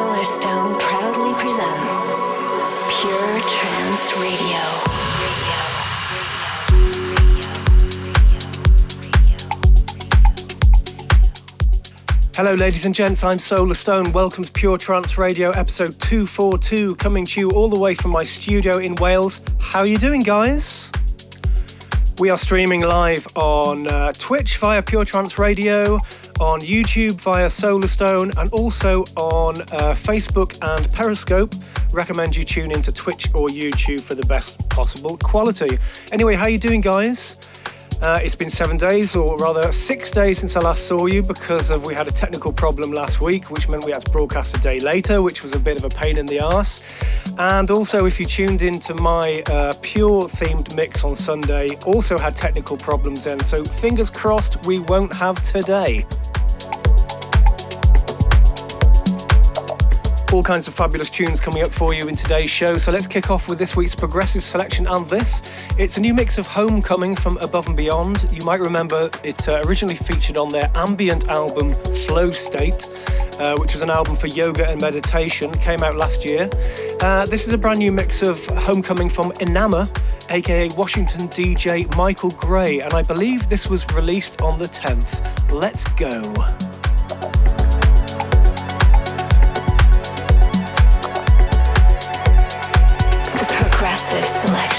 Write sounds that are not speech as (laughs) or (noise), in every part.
Solarstone proudly presents Pure Trance Radio. Hello, ladies and gents. I'm Solarstone. Welcome to Pure Trance Radio, episode 242, coming to you all the way from my studio in Wales. How are you doing, guys? We are streaming live on uh, Twitch via Pure Trance Radio, on YouTube via Solarstone, and also on uh, Facebook and Periscope. Recommend you tune into Twitch or YouTube for the best possible quality. Anyway, how are you doing, guys? Uh, it's been seven days, or rather six days since I last saw you because of we had a technical problem last week, which meant we had to broadcast a day later, which was a bit of a pain in the ass. And also, if you tuned into my uh, pure themed mix on Sunday, also had technical problems then. So fingers crossed we won't have today. All kinds of fabulous tunes coming up for you in today's show. So let's kick off with this week's progressive selection and this. It's a new mix of Homecoming from Above and Beyond. You might remember it uh, originally featured on their ambient album Flow State, uh, which was an album for yoga and meditation, came out last year. Uh, this is a brand new mix of Homecoming from Inama, aka Washington DJ Michael Gray, and I believe this was released on the 10th. Let's go. Select.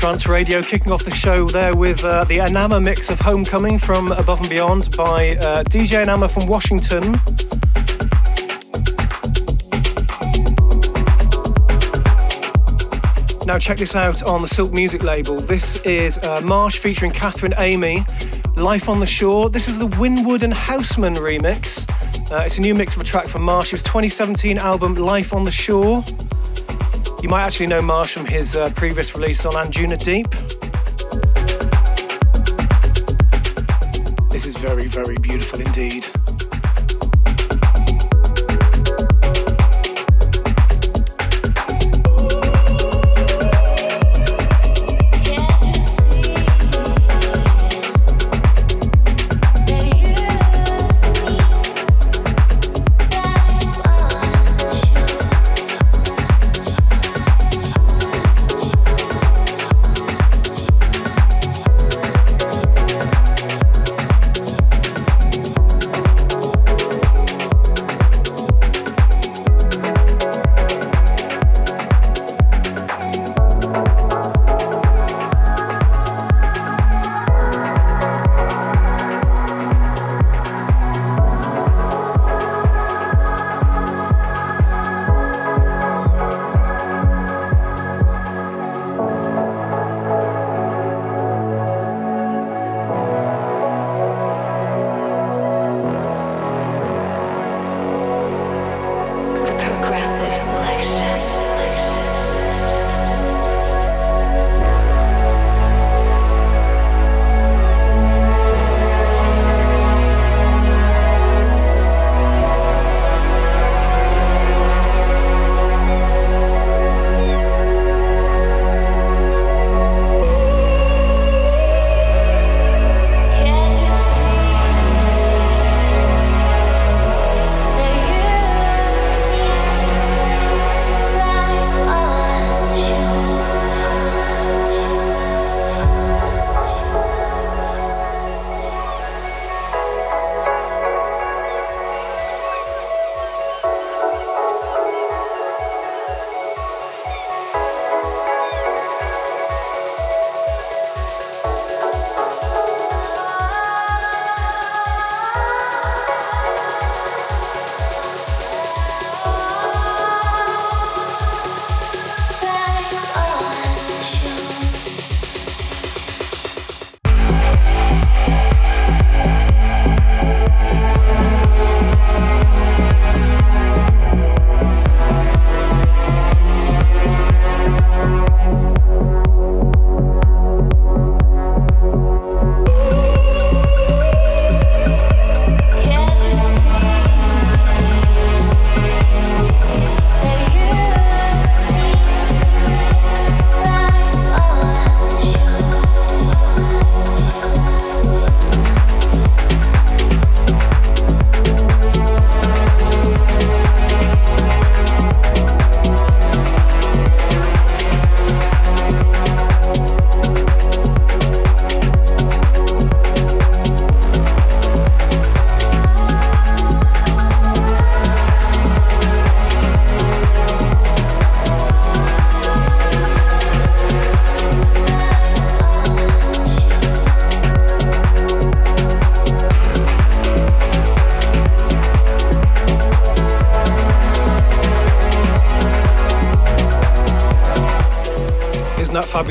Trance Radio, kicking off the show there with uh, the Anama mix of Homecoming from Above and Beyond by uh, DJ Anama from Washington. Now, check this out on the Silk Music label. This is uh, Marsh featuring Catherine Amy, Life on the Shore. This is the Winwood and Houseman remix. Uh, it's a new mix of a track from Marsh's 2017 album Life on the Shore. You might actually know Marsh from his uh, previous release on Anjuna Deep. This is very, very beautiful indeed.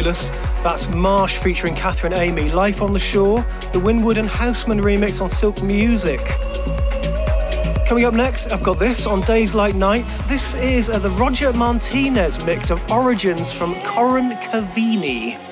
Fabulous. That's Marsh featuring Catherine Amy, Life on the Shore, the Winwood and Houseman remix on Silk Music. Coming up next, I've got this on Days Like Nights. This is the Roger Martinez mix of Origins from Corin Cavini.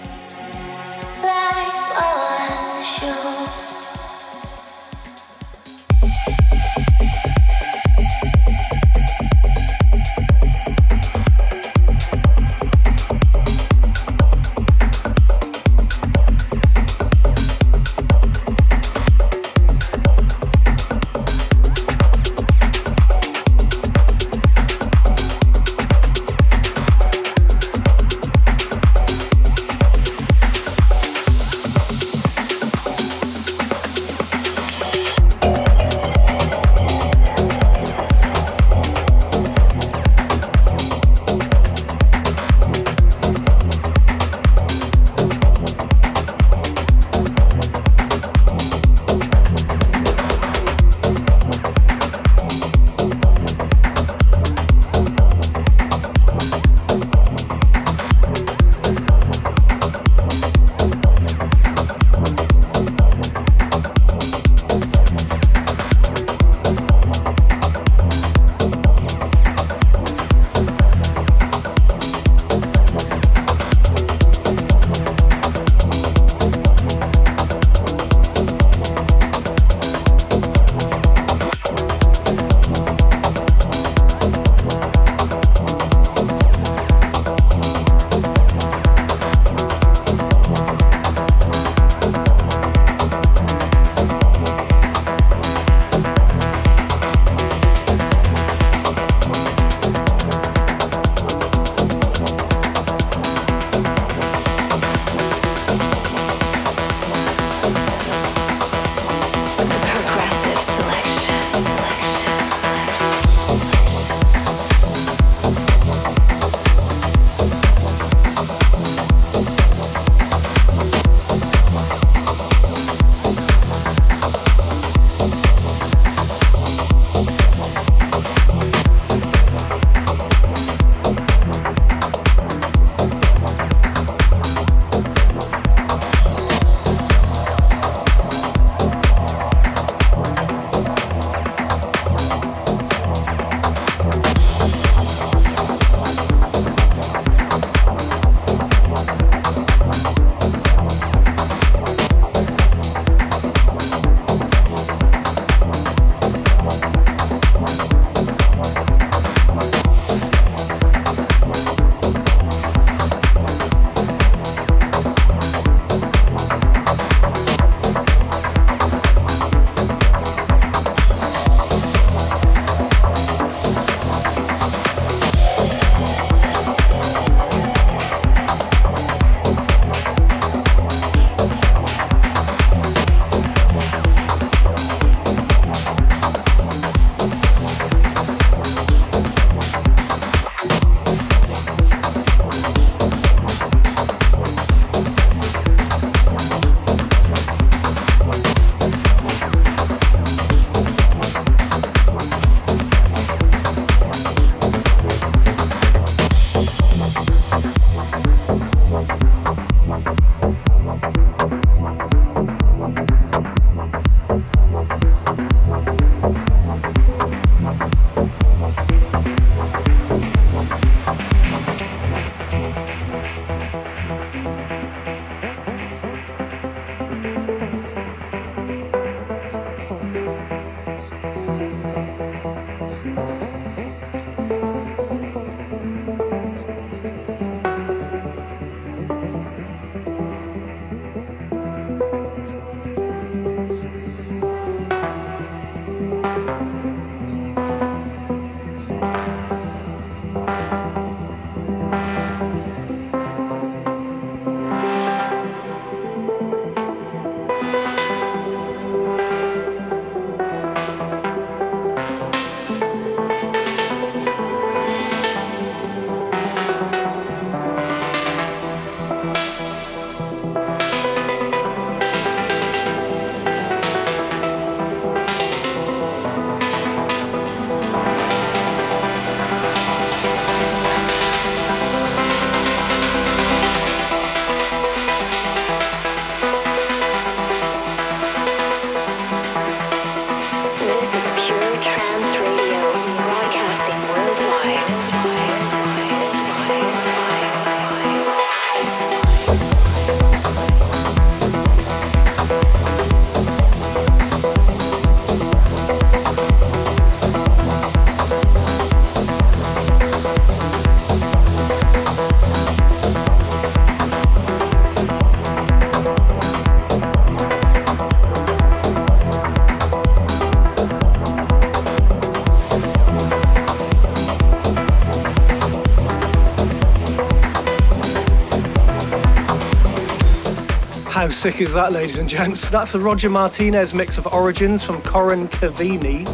Sick is that, ladies and gents? That's a Roger Martinez mix of Origins from Corin Cavini.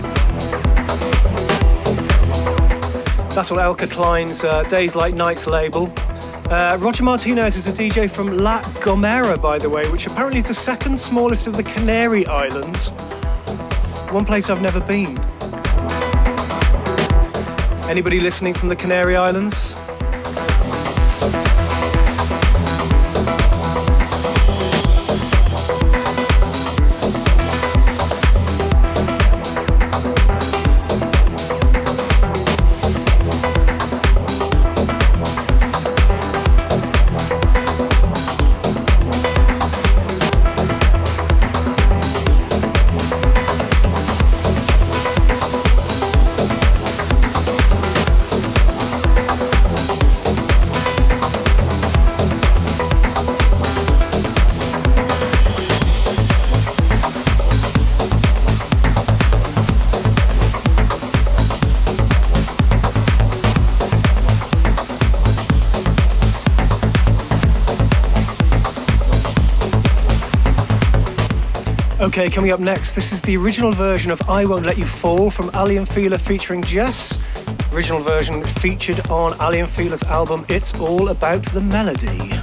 That's on Eelke Kleijn's uh, Days Like Nights label. Uh, Roger Martinez is a DJ from La Gomera, by the way, which apparently is the second smallest of the Canary Islands. One place I've never been. Anybody listening from the Canary Islands? Okay, coming up next, this is the original version of I Won't Let You Fall from Aly and featuring Jess. Original version featured on Aly and album It's All About the Melody.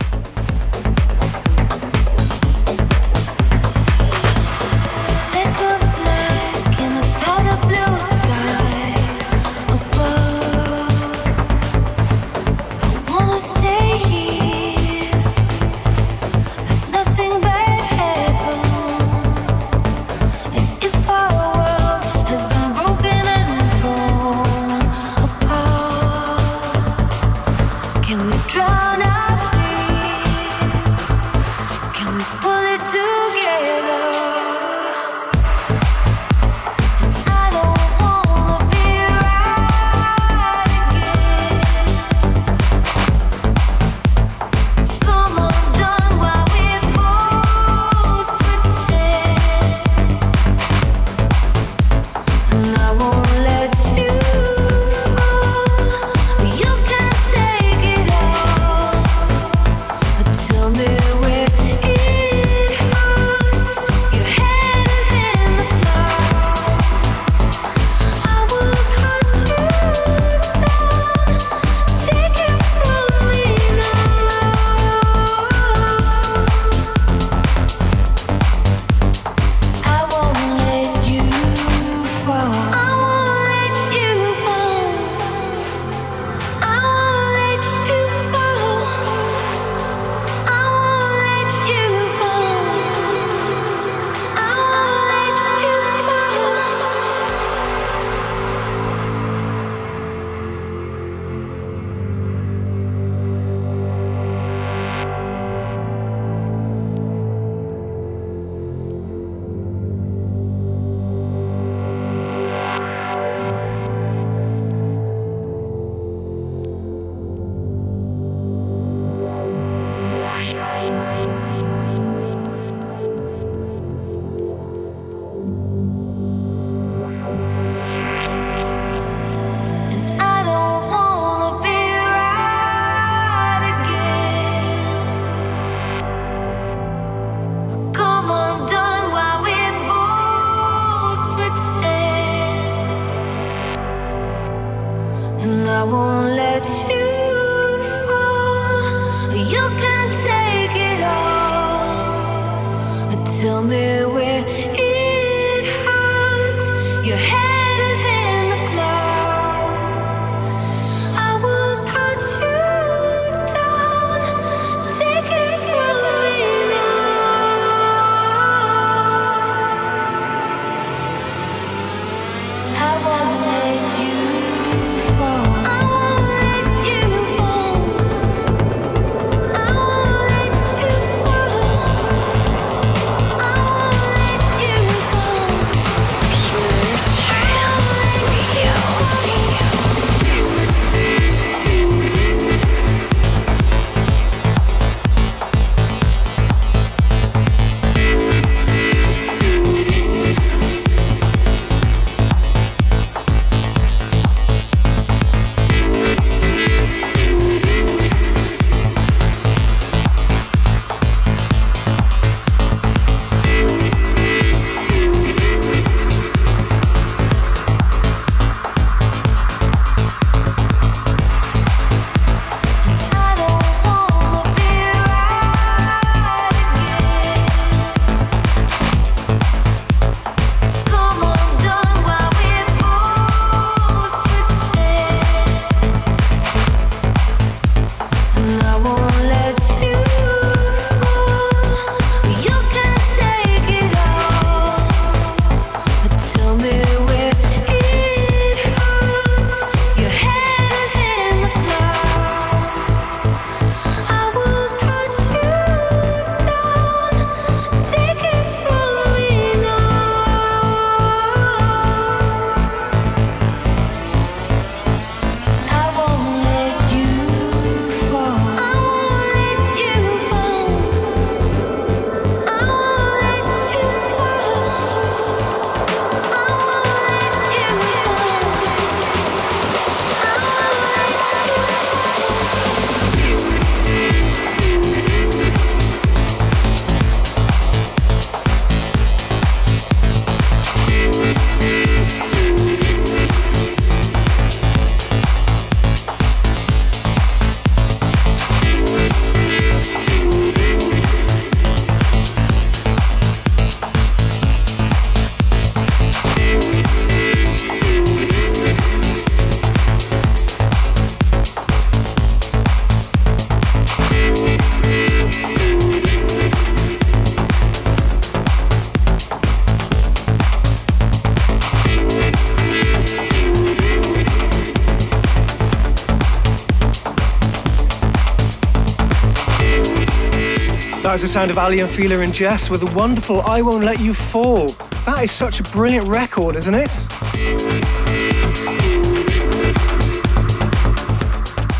Was the sound of Aly and Fila and Jess with the wonderful I Won't Let You Fall. That is such a brilliant record, isn't it?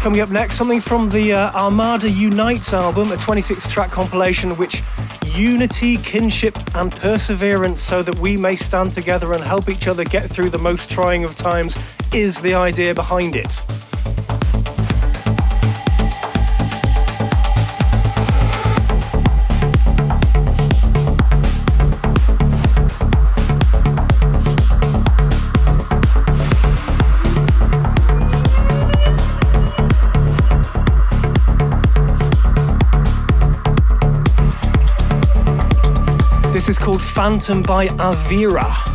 Coming up next, something from the uh, Armada Unites album, a 26 track compilation which unity, kinship, and perseverance so that we may stand together and help each other get through the most trying of times is the idea behind it. Is called Phantom by Avira.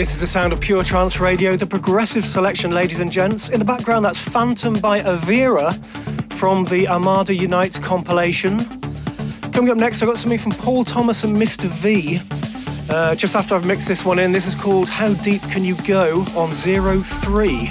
This is the sound of Pure Trance Radio, the progressive selection, ladies and gents. In the background, that's Phantom by Avira from the Armada Unites compilation. Coming up next, I've got something from Paul Thomas and Mr. V. Uh, just after I've mixed this one in, this is called How Deep Can You Go on Zero Three.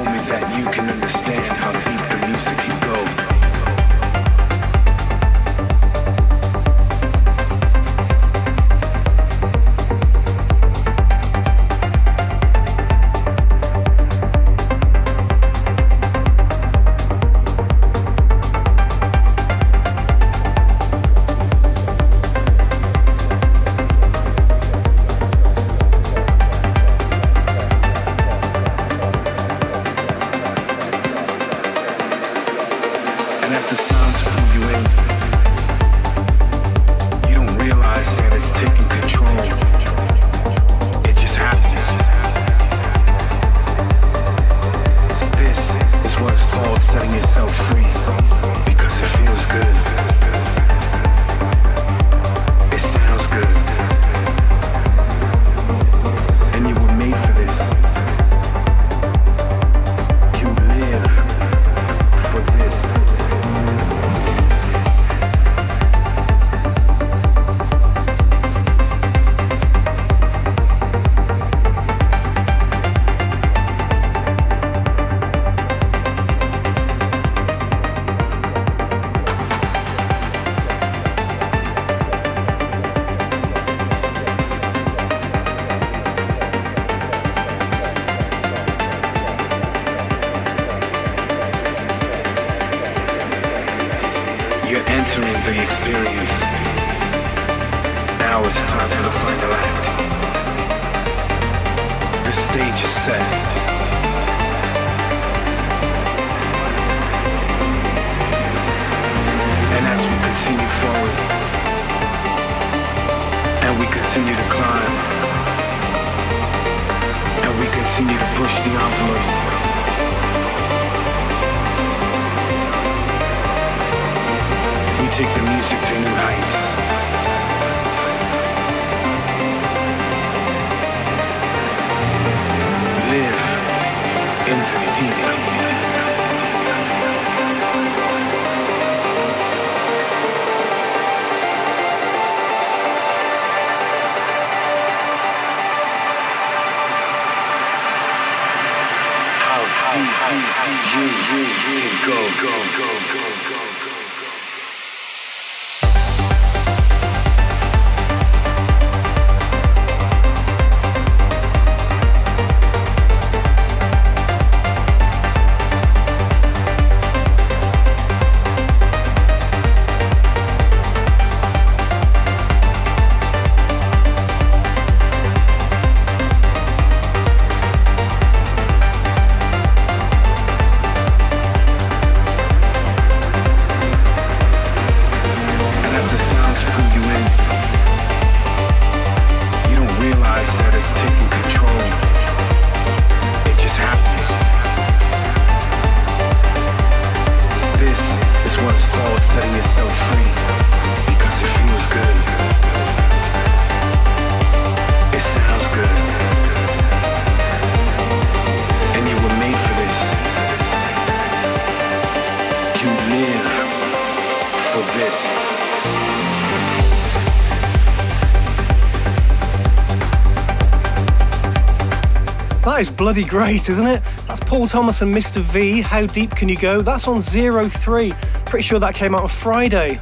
bloody great, isn't it? That's Paul Thomas and Mr. V. How deep can you go? That's on Zero Three. Pretty sure that came out on Friday.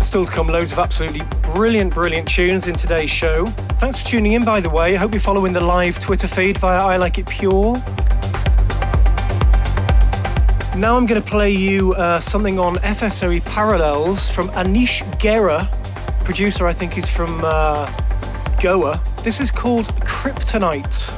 still to come loads of absolutely brilliant, brilliant tunes in today's show. Thanks for tuning in, by the way. I hope you're following the live Twitter feed via I Like It Pure. Now I'm going to play you uh, something on FSOE Parallels from Anish Gera. Producer, I think, is from uh, Goa. This is called Kryptonite.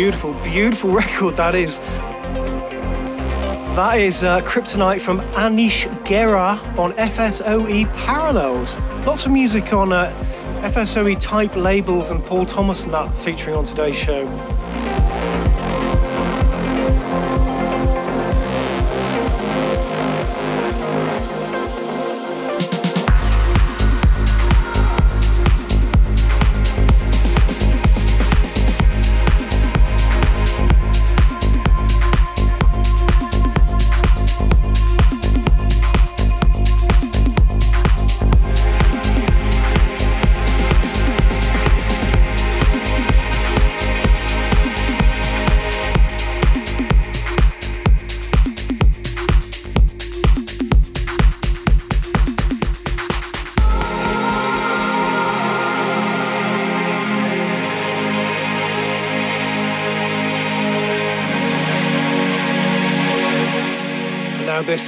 Beautiful, beautiful (laughs) record that is. That is uh, Kryptonite from Anish Gera on FSOE Parallels. Lots of music on uh, FSOE type labels and Paul Thomas and that featuring on today's show.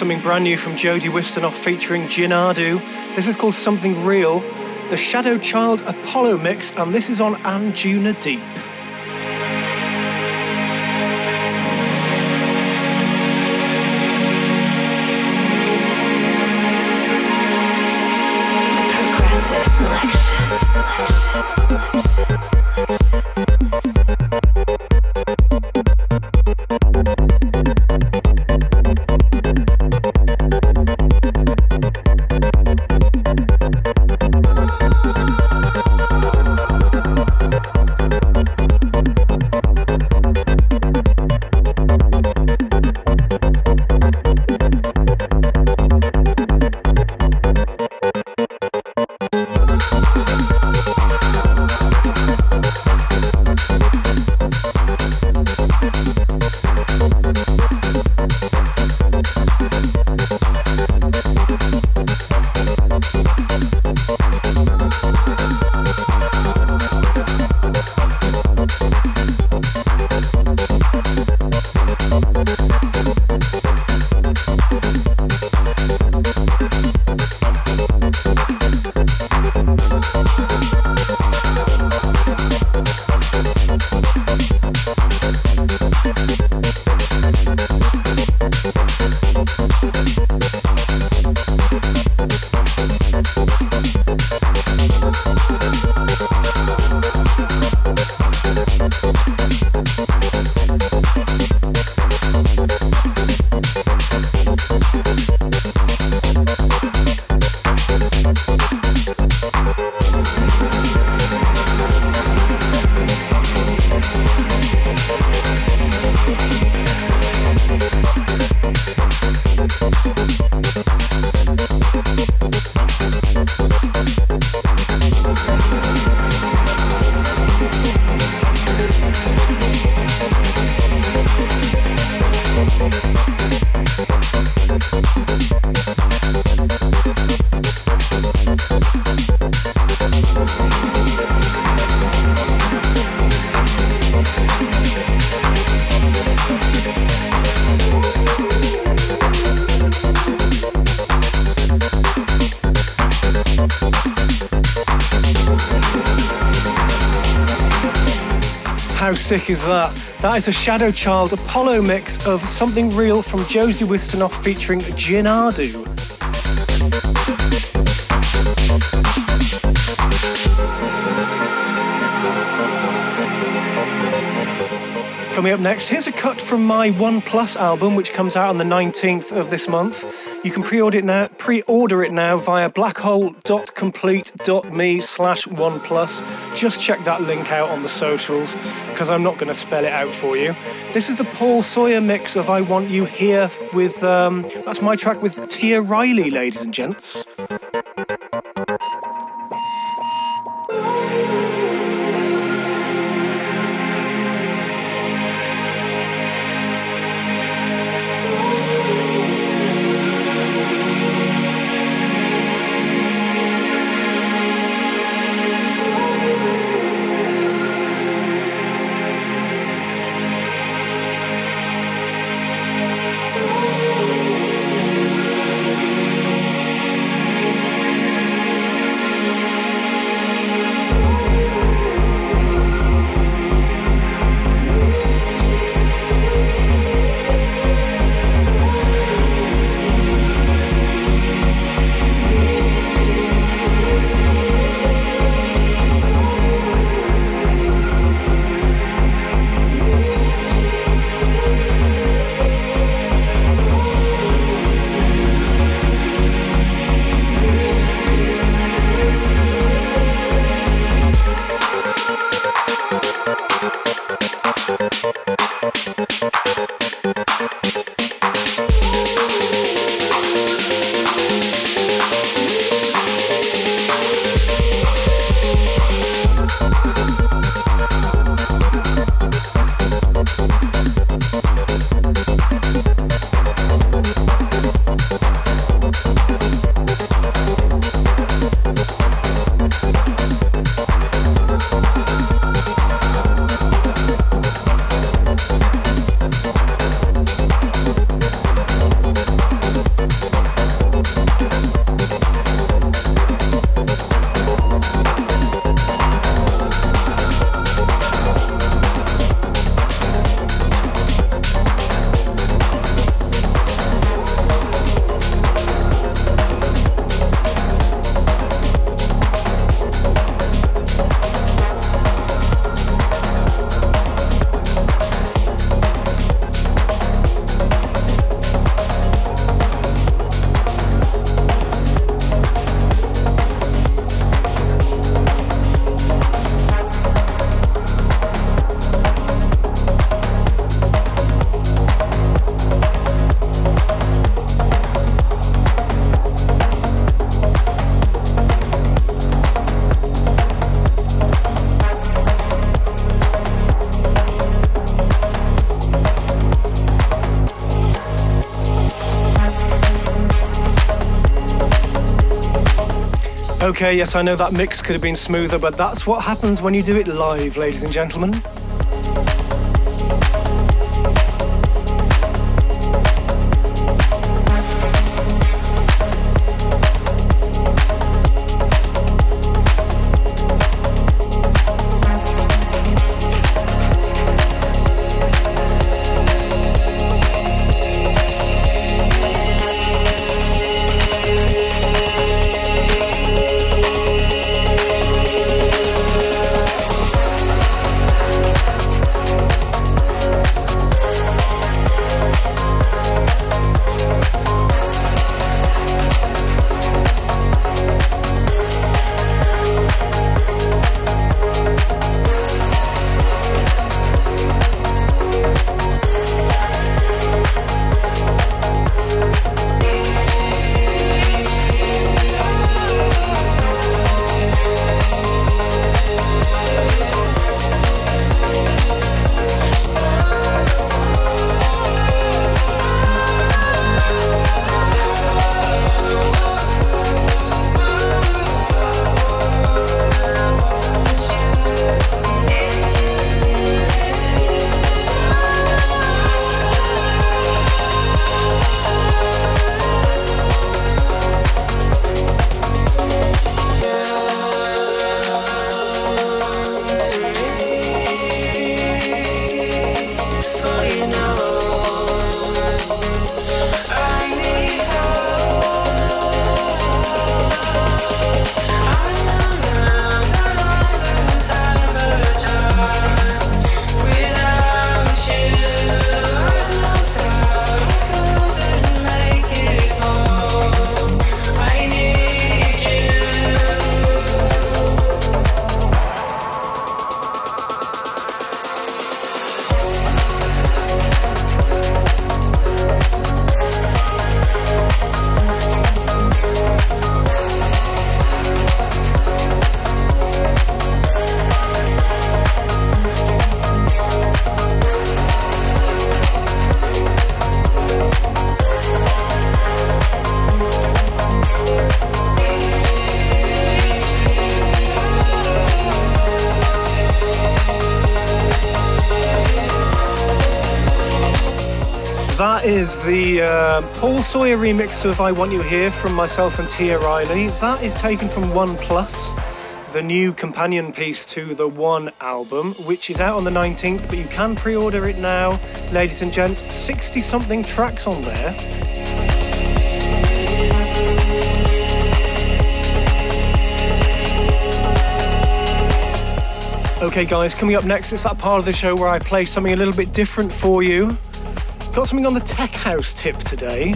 Something brand new from Jody Wisternoff featuring Jinadu. This is called Something Real, the Shadow Child Apollo mix, and this is on Anjuna Deep. Sick is that? That is a Shadow Child Apollo mix of Something Real from Jody Wisternoff featuring Jinadu. Coming up next, here's a cut from my One Plus album, which comes out on the 19th of this month. You can pre-order it now, pre-order it now via blackhole.complete.me slash OnePlus. Just check that link out on the socials, because I'm not going to spell it out for you. This is the Paul Sawyer mix of I Want You Here with, um, that's my track with Tia Riley, ladies and gents. Okay, yes, I know that mix could have been smoother, but that's what happens when you do it live, ladies and gentlemen. Is the uh, Paul Sawyer remix of I Want You Here from myself and Tia Riley. That is taken from One Plus, the new companion piece to the One album, which is out on the 19th, but you can pre order it now. Ladies and gents, 60 something tracks on there. Okay, guys, coming up next, it's that part of the show where I play something a little bit different for you. Got something on the tech house tip today.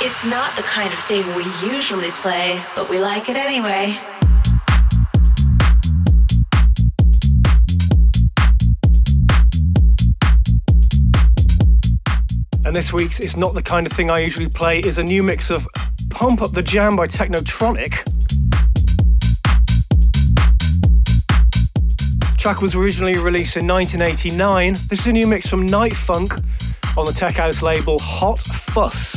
It's not the kind of thing we usually play, but we like it anyway. And this week's It's Not the Kind of Thing I Usually Play is a new mix of Pump Up the Jam by Technotronic. track was originally released in 1989. This is a new mix from Night Funk on the tech house label Hot Fuss.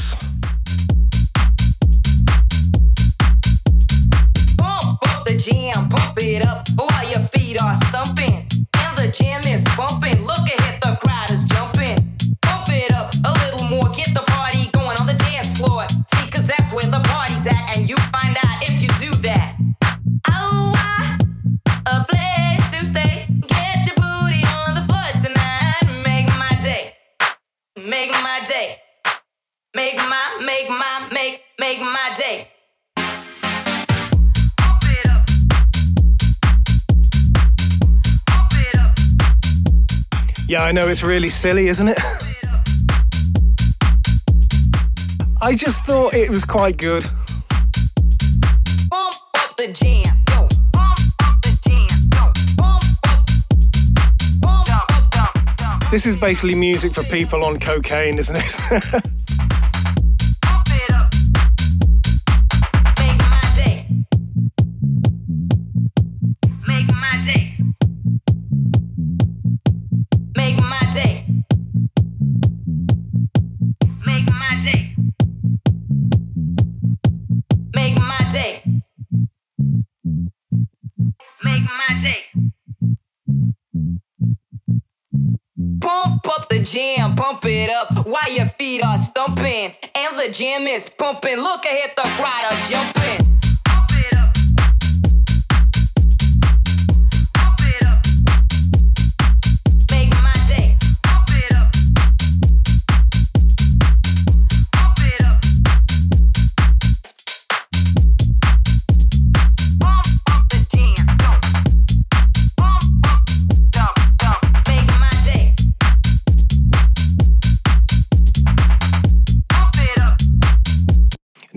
Yeah, I know it's really silly, isn't it? I just thought it was quite good. Pump up the jam. Yo, pump up the jam. Yo, pump up. Pump up, dump, dump. This is basically music for people on cocaine, isn't it? (laughs) jam, pump it up while your feet are stumping. And the jam is pumping. Look ahead, the crowd are jumping.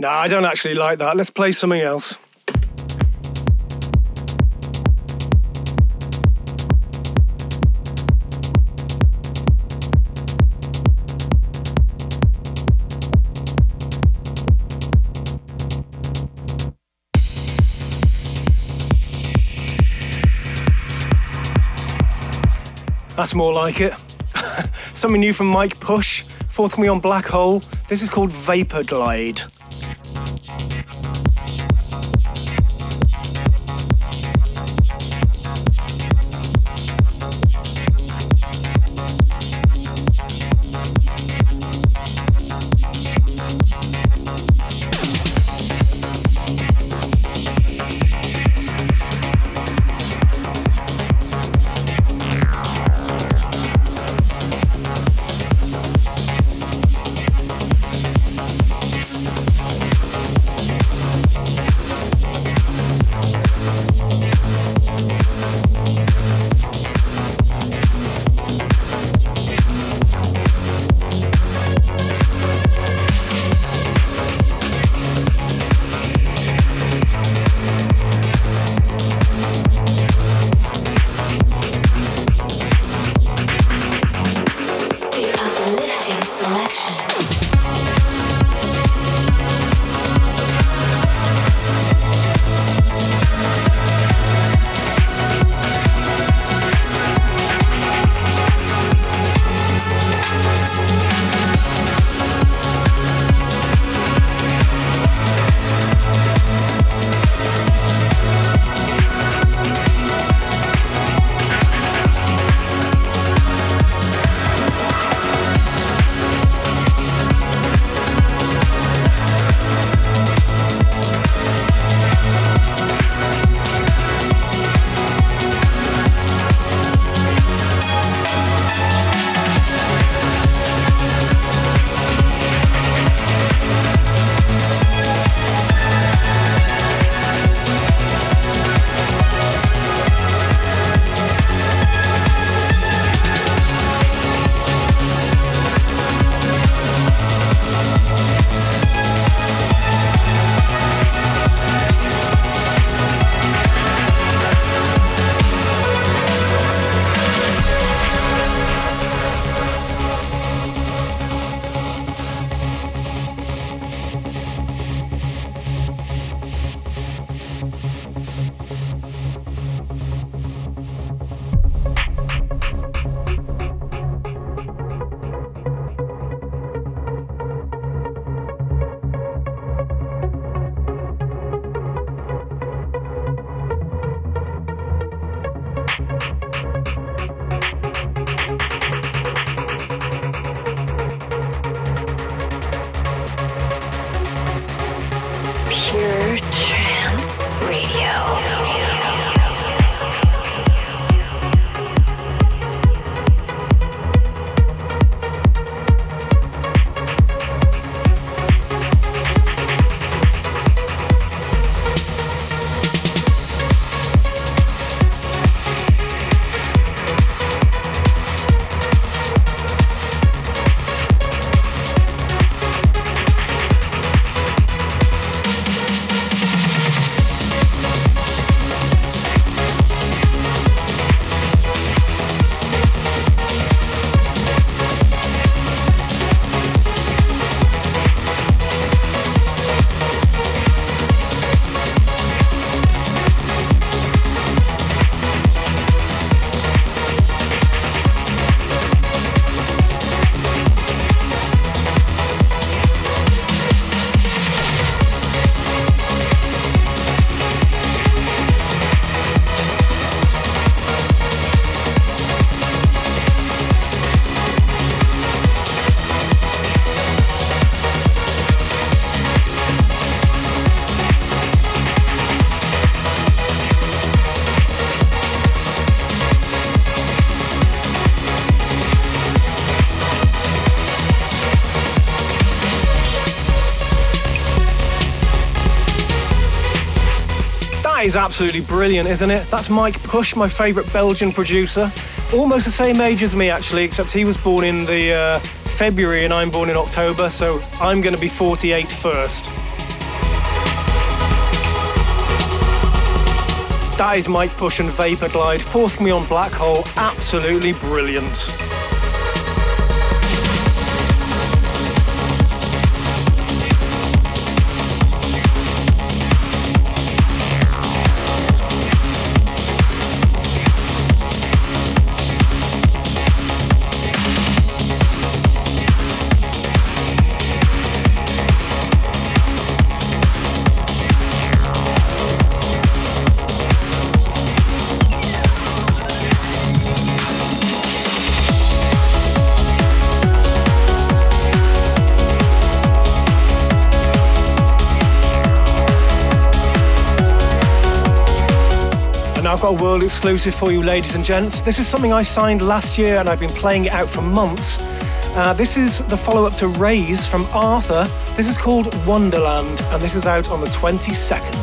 Nah, I don't actually like that. Let's play something else. That's more like it. (laughs) Something new from Mike Push, forthcoming on Black Hole. This is called Vapor Glide. That is absolutely brilliant, isn't it? That's Mike Push, my favourite Belgian producer. Almost the same age as me, actually, except he was born in the uh, February and I'm born in October, so I'm going to be 48 first. That is Mike Push and Vapor Glide, fourth me on Black Hole, absolutely brilliant. World exclusive for you, ladies and gents. This is something I signed last year and I've been playing it out for months. Uh, this is the follow up to Raise from Arthur. This is called Wonderland and this is out on the 22nd.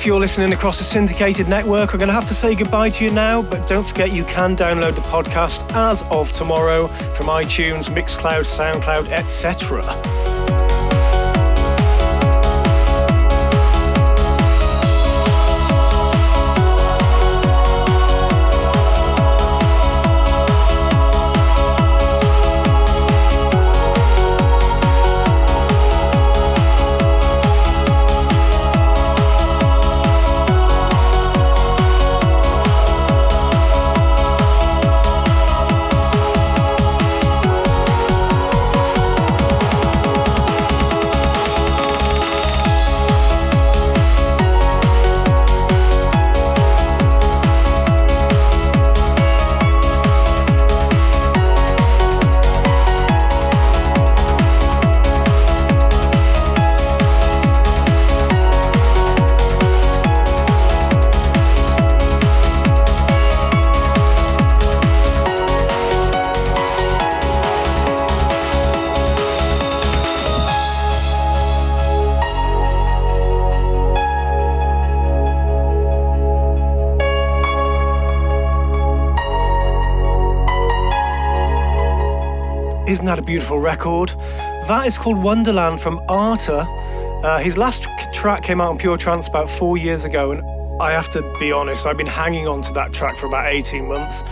If you're listening across a syndicated network, we're going to have to say goodbye to you now, but don't forget you can download the podcast as of tomorrow from iTunes, Mixcloud, Soundcloud, etc. beautiful record? That is called Wonderland from Arta. Uh, his last track came out on Pure Trance about four years ago, and I have to be honest, I've been hanging on to that track for about 18 months.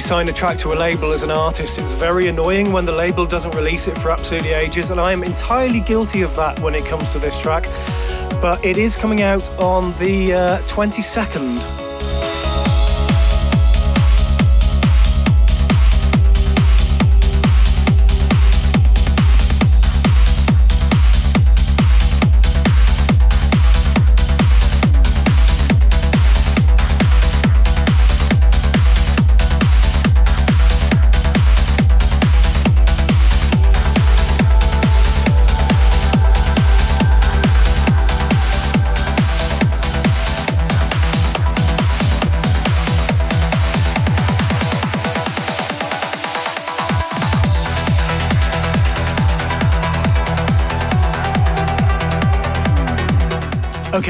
Sign a track to a label as an artist, it's very annoying when the label doesn't release it for absolutely ages, and I am entirely guilty of that when it comes to this track. But it is coming out on the uh, 22nd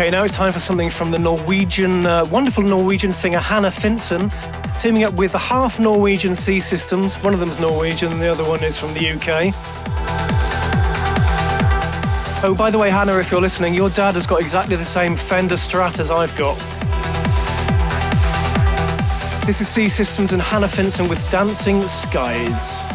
Okay, now it's time for something from the Norwegian, uh, wonderful Norwegian singer Hannah Finsen, teaming up with the half Norwegian Sea Systems. One of them's Norwegian, the other one is from the UK. Oh, by the way, Hannah, if you're listening, your dad has got exactly the same Fender Strat as I've got. This is Sea Systems and Hannah Finsen with Dancing Skies.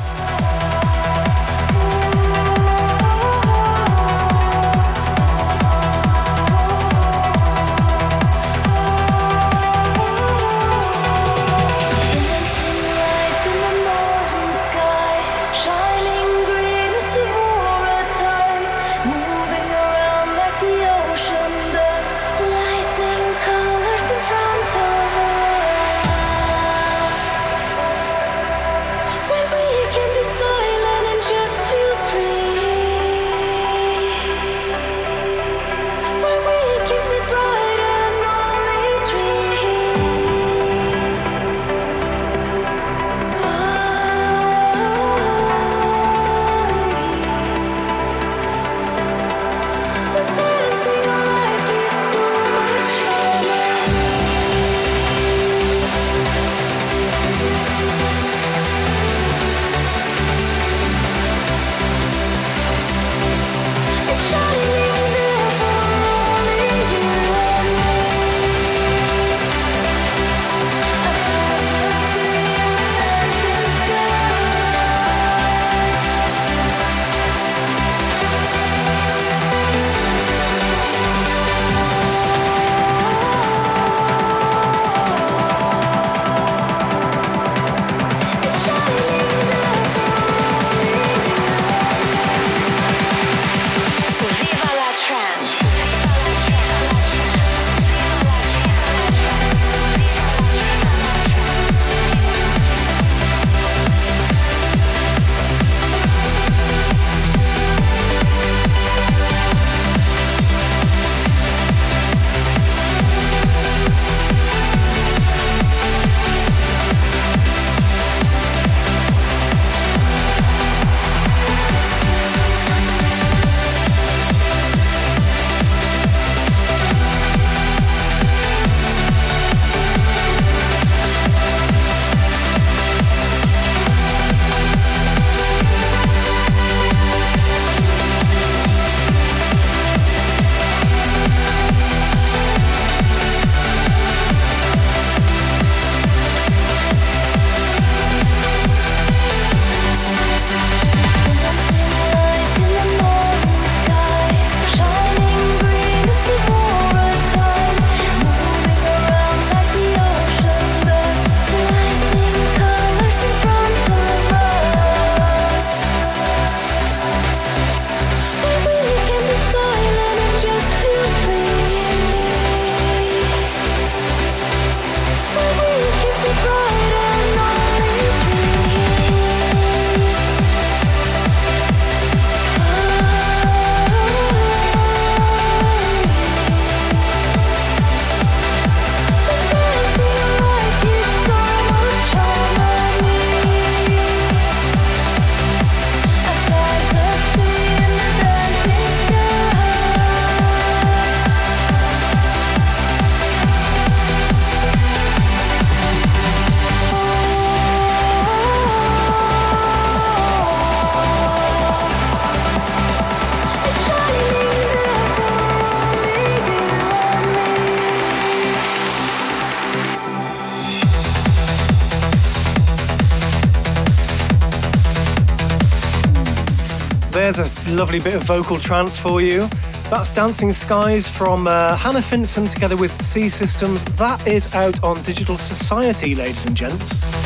Lovely bit of vocal trance for you. That's Dancing Skies from uh, Hannah Finsen together with C Systems. That is out on Digital Society, ladies and gents.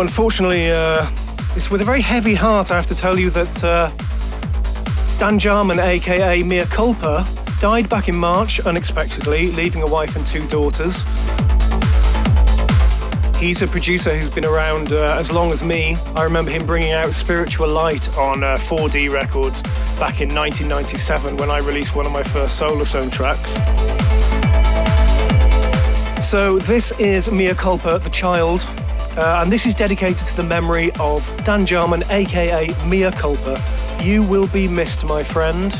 Unfortunately, uh, it's with a very heavy heart I have to tell you that uh, Dan Jarman, aka Mia Culpa, died back in March unexpectedly, leaving a wife and two daughters. He's a producer who's been around uh, as long as me. I remember him bringing out Spiritual Light on 4D uh, Records back in 1997 when I released one of my first Solarstone tracks. So, this is Mia Culpa, the child, uh, and this is dedicated to the memory of Dan Jarman, aka Mia Culpa. You will be missed, my friend.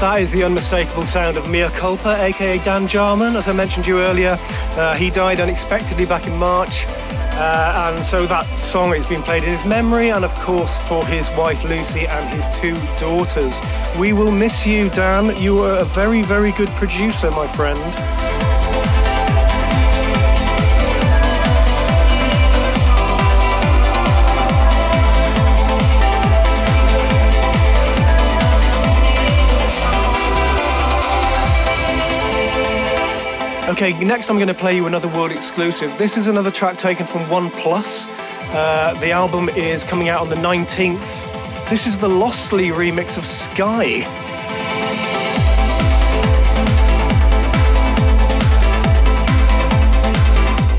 That is the unmistakable sound of Mia Culpa, aka Dan Jarman. As I mentioned you earlier, uh, he died unexpectedly back in March. Uh, and so that song has been played in his memory and, of course, for his wife Lucy and his two daughters. We will miss you, Dan. You were a very, very good producer, my friend. Okay, next I'm going to play you another world exclusive. This is another track taken from OnePlus. Uh, the album is coming out on the 19th. This is the Lostly remix of Sky.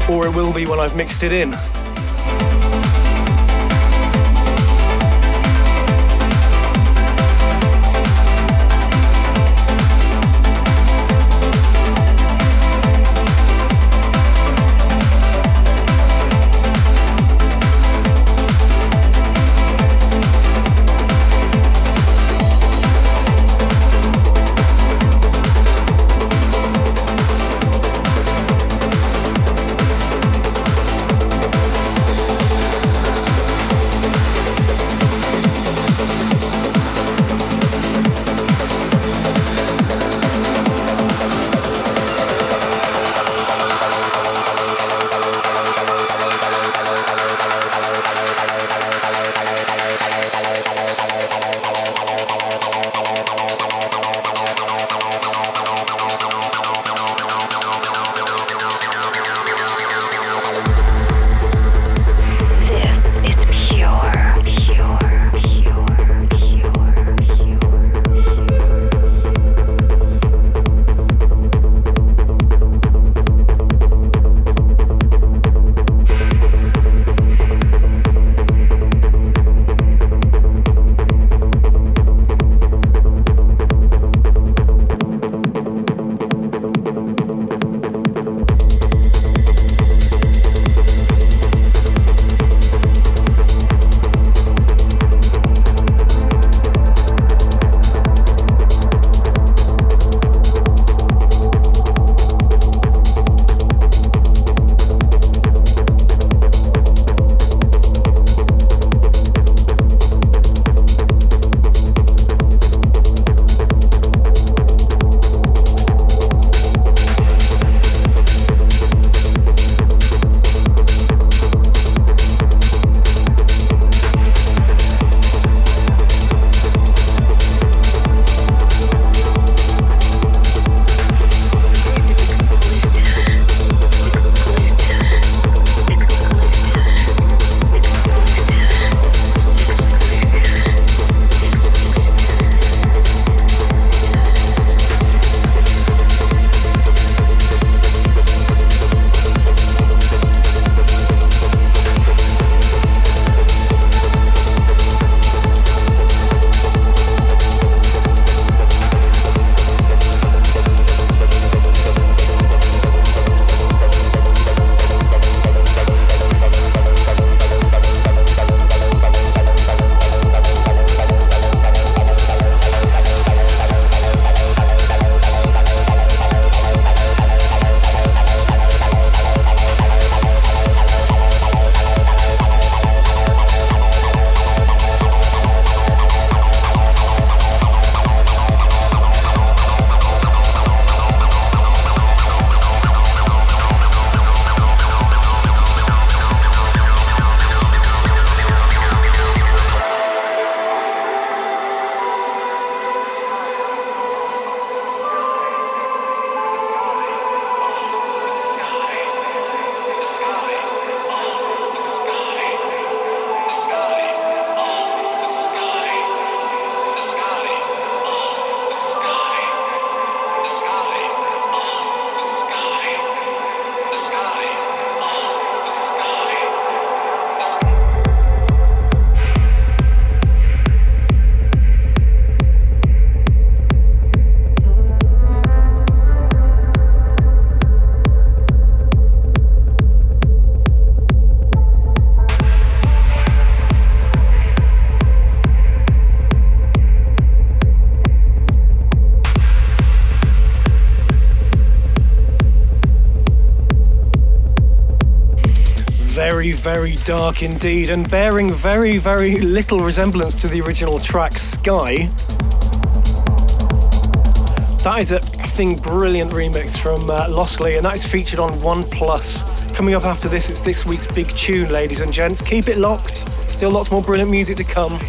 Or it will be when I've mixed it in. Very, dark indeed, and bearing very, very little resemblance to the original track Sky. That is a thing brilliant remix from uh, Lossley, and that is featured on One Plus. Coming up after this, it's this week's big tune, ladies and gents. Keep it locked. Still lots more brilliant music to come.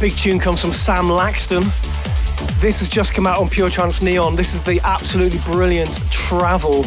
Big tune comes from Sam Laxton. This has just come out on Pure Trance Neon. This is the absolutely brilliant Travel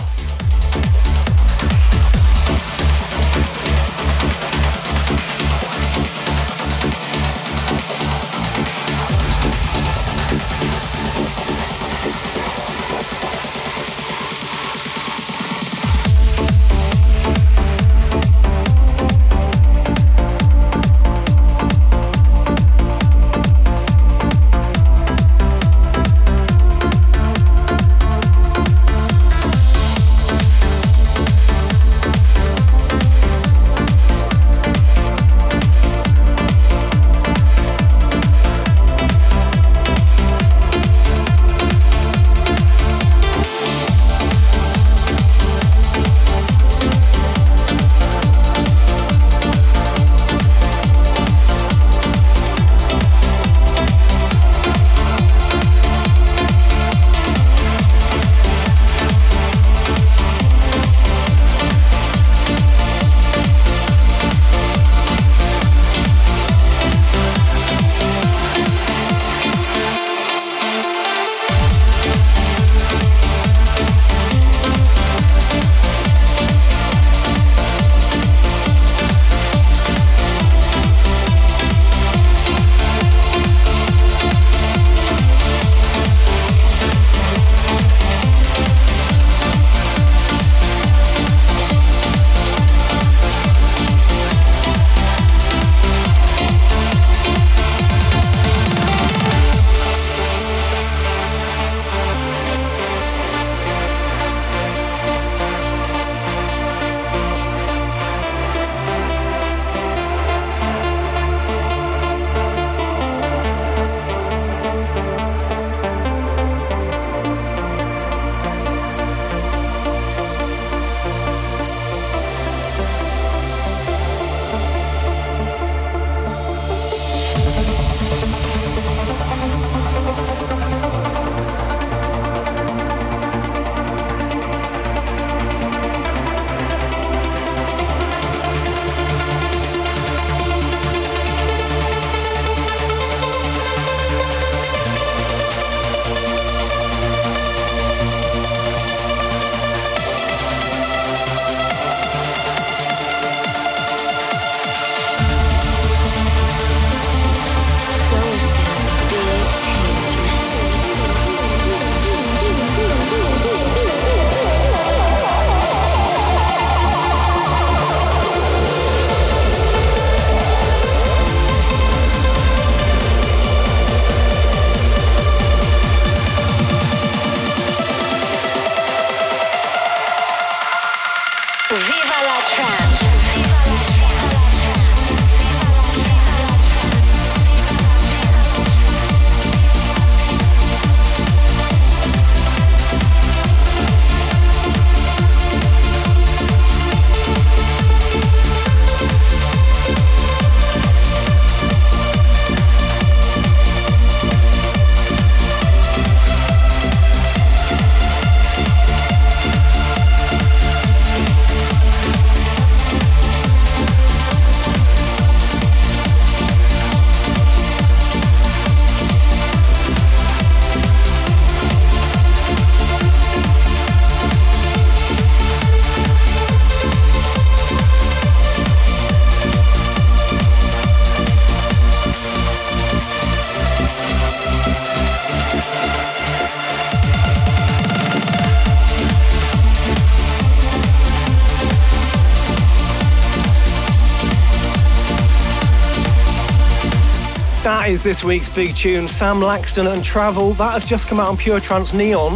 Is this week's big tune, Sam Laxton and Travel. That has just come out on Pure Trance Neon.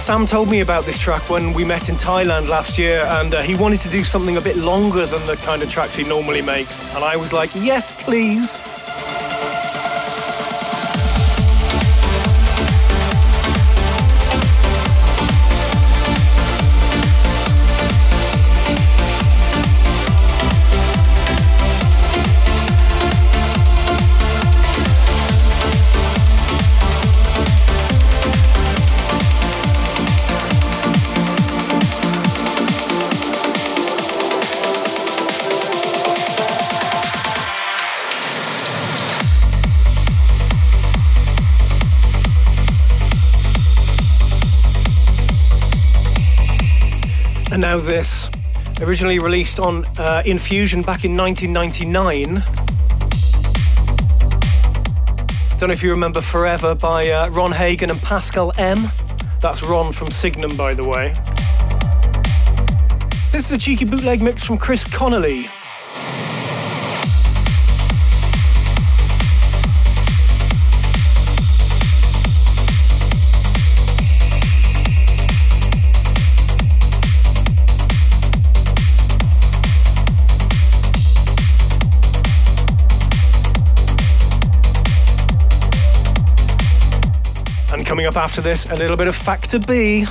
Sam told me about this track when we met in Thailand last year, and uh, he wanted to do something a bit longer than the kind of tracks he normally makes. And I was like, yes, please. And now this, originally released on uh, Infusion back in 1999. Don't know if you remember Forever by uh, Ron Hagen and Pascal M. That's Ron from Signum, by the way. This is a cheeky bootleg mix from Chris Connolly. Coming up after this, a little bit of Factor B.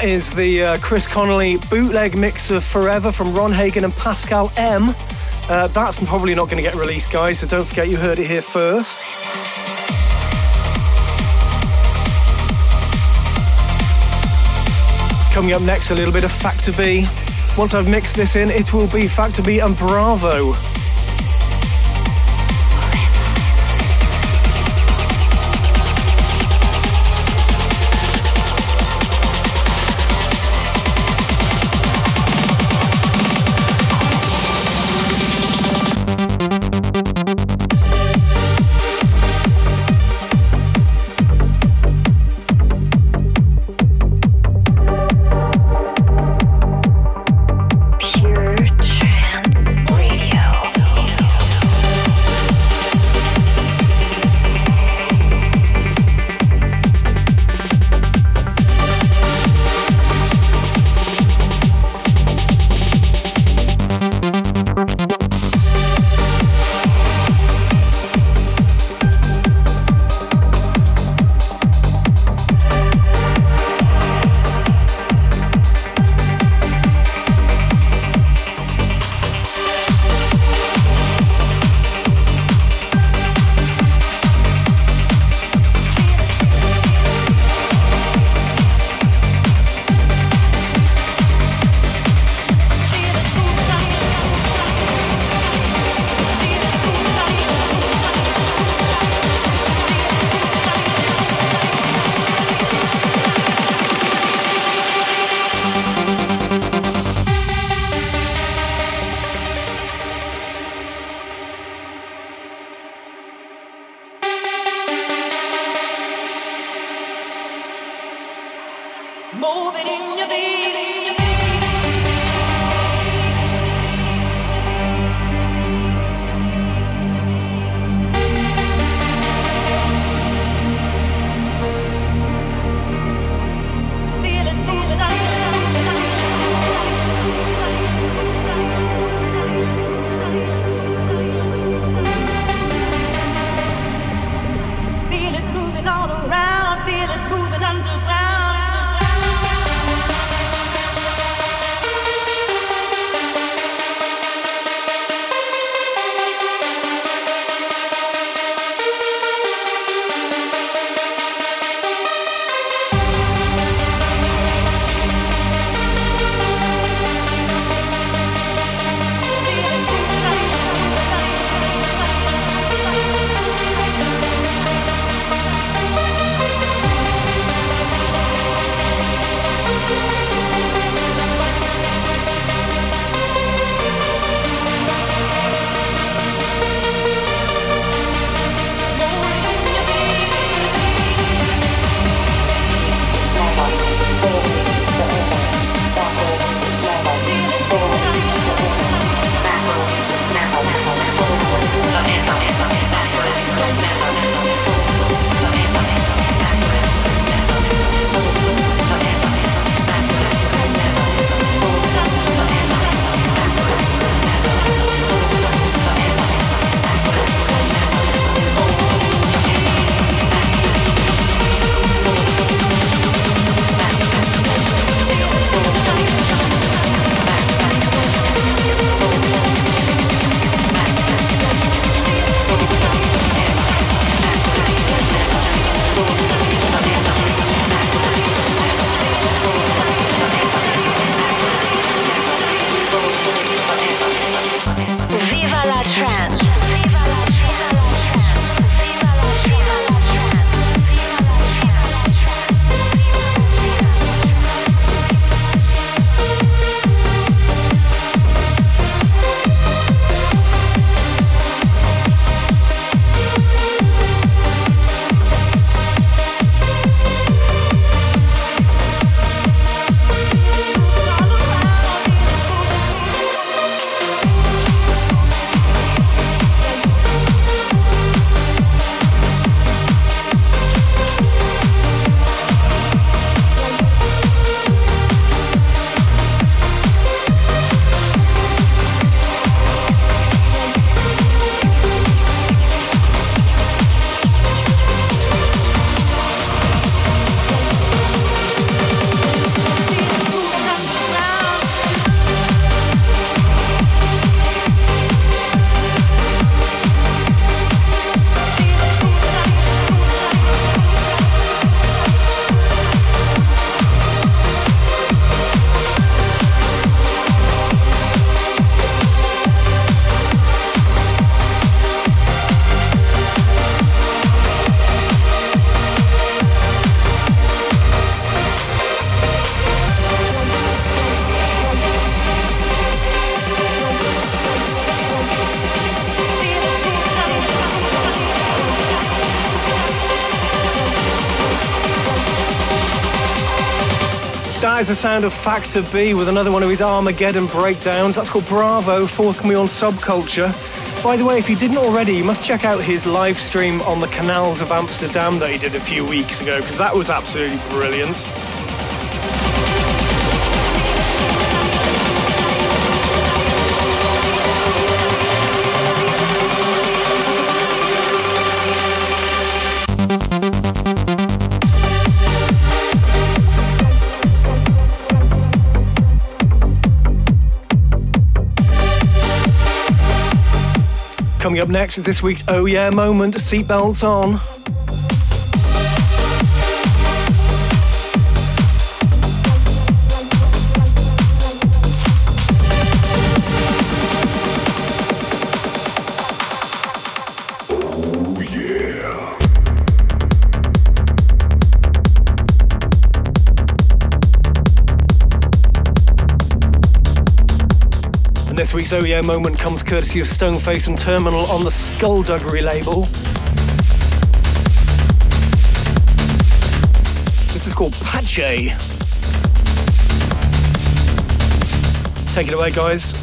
That is the uh, Chris Connolly bootleg mix of Forever from Ron Hagen and Pascal M. Uh, that's probably not going to get released, guys, so don't forget you heard it here first. Coming up next, a little bit of Factor B. Once I've mixed this in, it will be Factor B and Bravo. That is the sound of Factor B with another one of his Armageddon breakdowns. That's called Bravo, forthcoming on Subculture. By the way, if you didn't already, you must check out his live stream on the canals of Amsterdam that he did a few weeks ago, because that was absolutely brilliant. Coming up next is this week's Oh Yeah moment. Seatbelts on. This week's Oh moment comes courtesy of Stoneface and Terminal on the Skullduggery label. This is called Pache. Take it away, guys.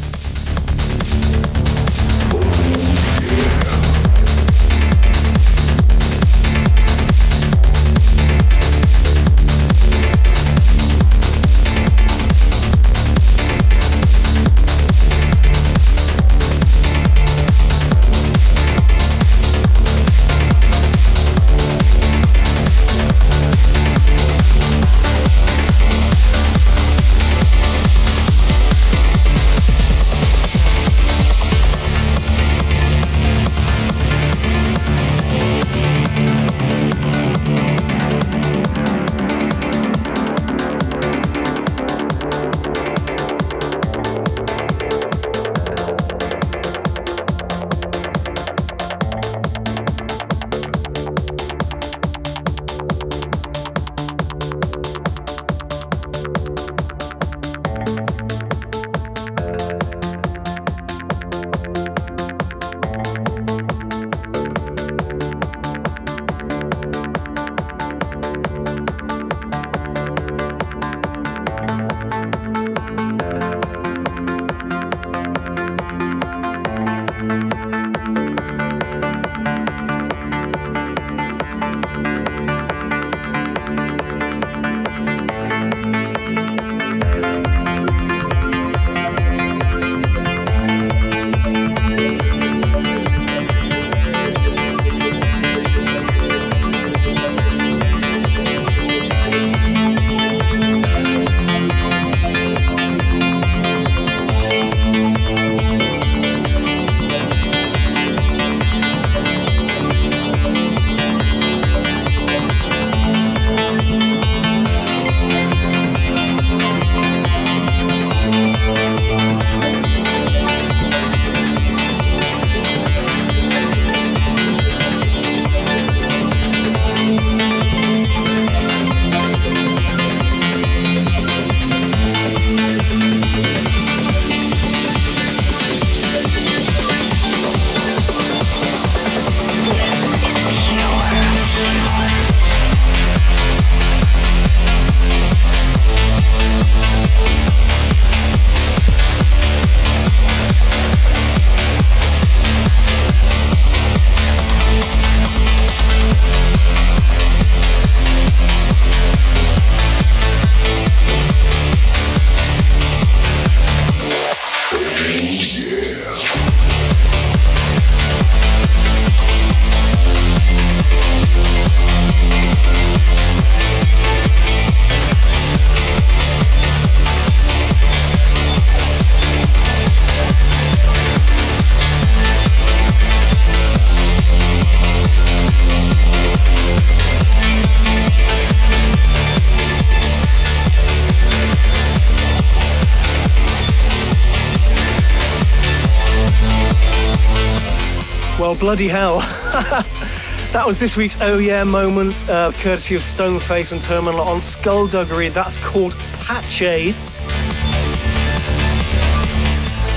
Bloody hell. (laughs) that was this week's Oh Yeah moment, uh, courtesy of Stoneface and Terminal on Skullduggery. That's called Pache.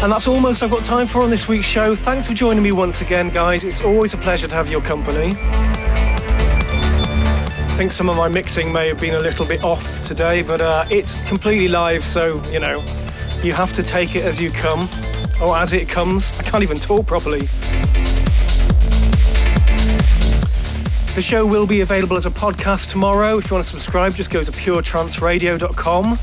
And that's almost I've got time for on this week's show. Thanks for joining me once again, guys. It's always a pleasure to have your company. I think some of my mixing may have been a little bit off today, but uh, it's completely live, so, you know, you have to take it as you come, or as it comes. I can't even talk properly. The show will be available as a podcast tomorrow. If you want to subscribe, just go to puretranceradio.com.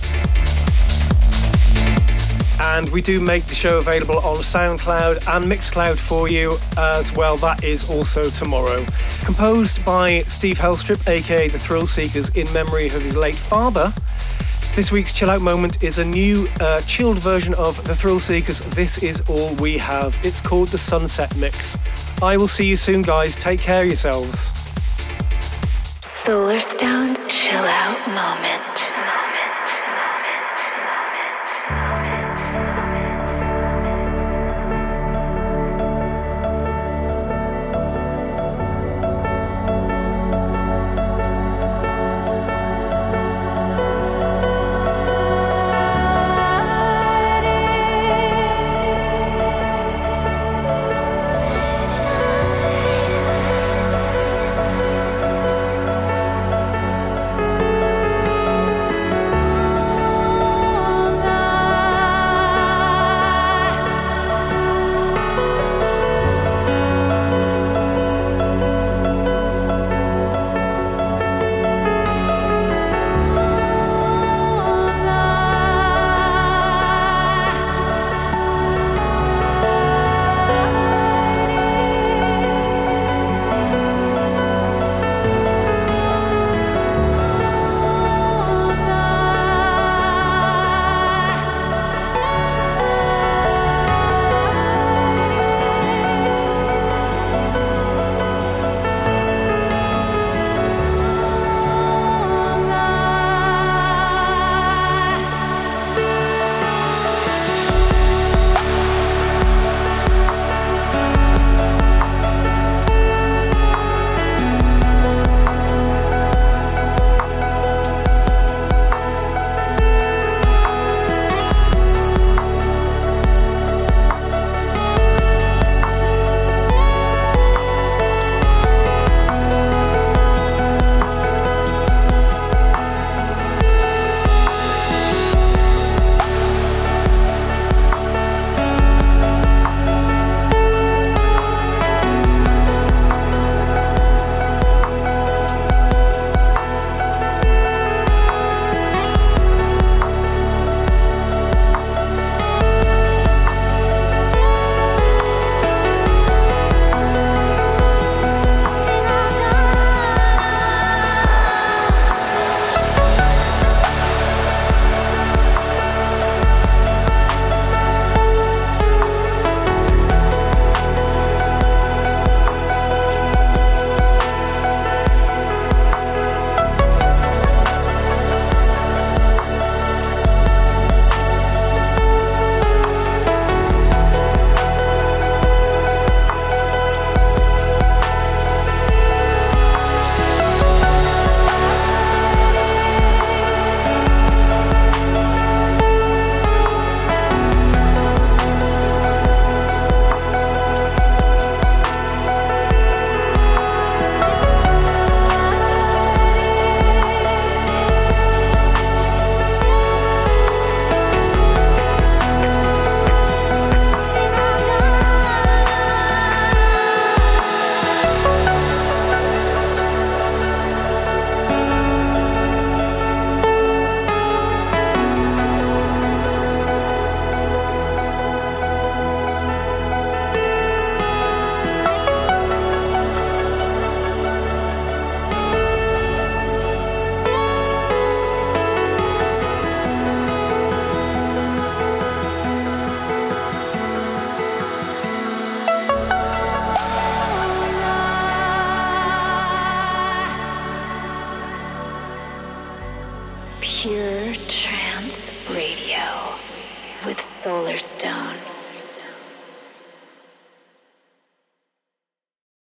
And we do make the show available on SoundCloud and Mixcloud for you as well. That is also tomorrow. Composed by Steve Helstrip, aka The Thrill Seekers, in memory of his late father. This week's chill out moment is a new uh, chilled version of The Thrill Seekers' This Is All We Have. It's called the Sunset Mix. I will see you soon, guys. Take care of yourselves. Solarstone's chill out moment.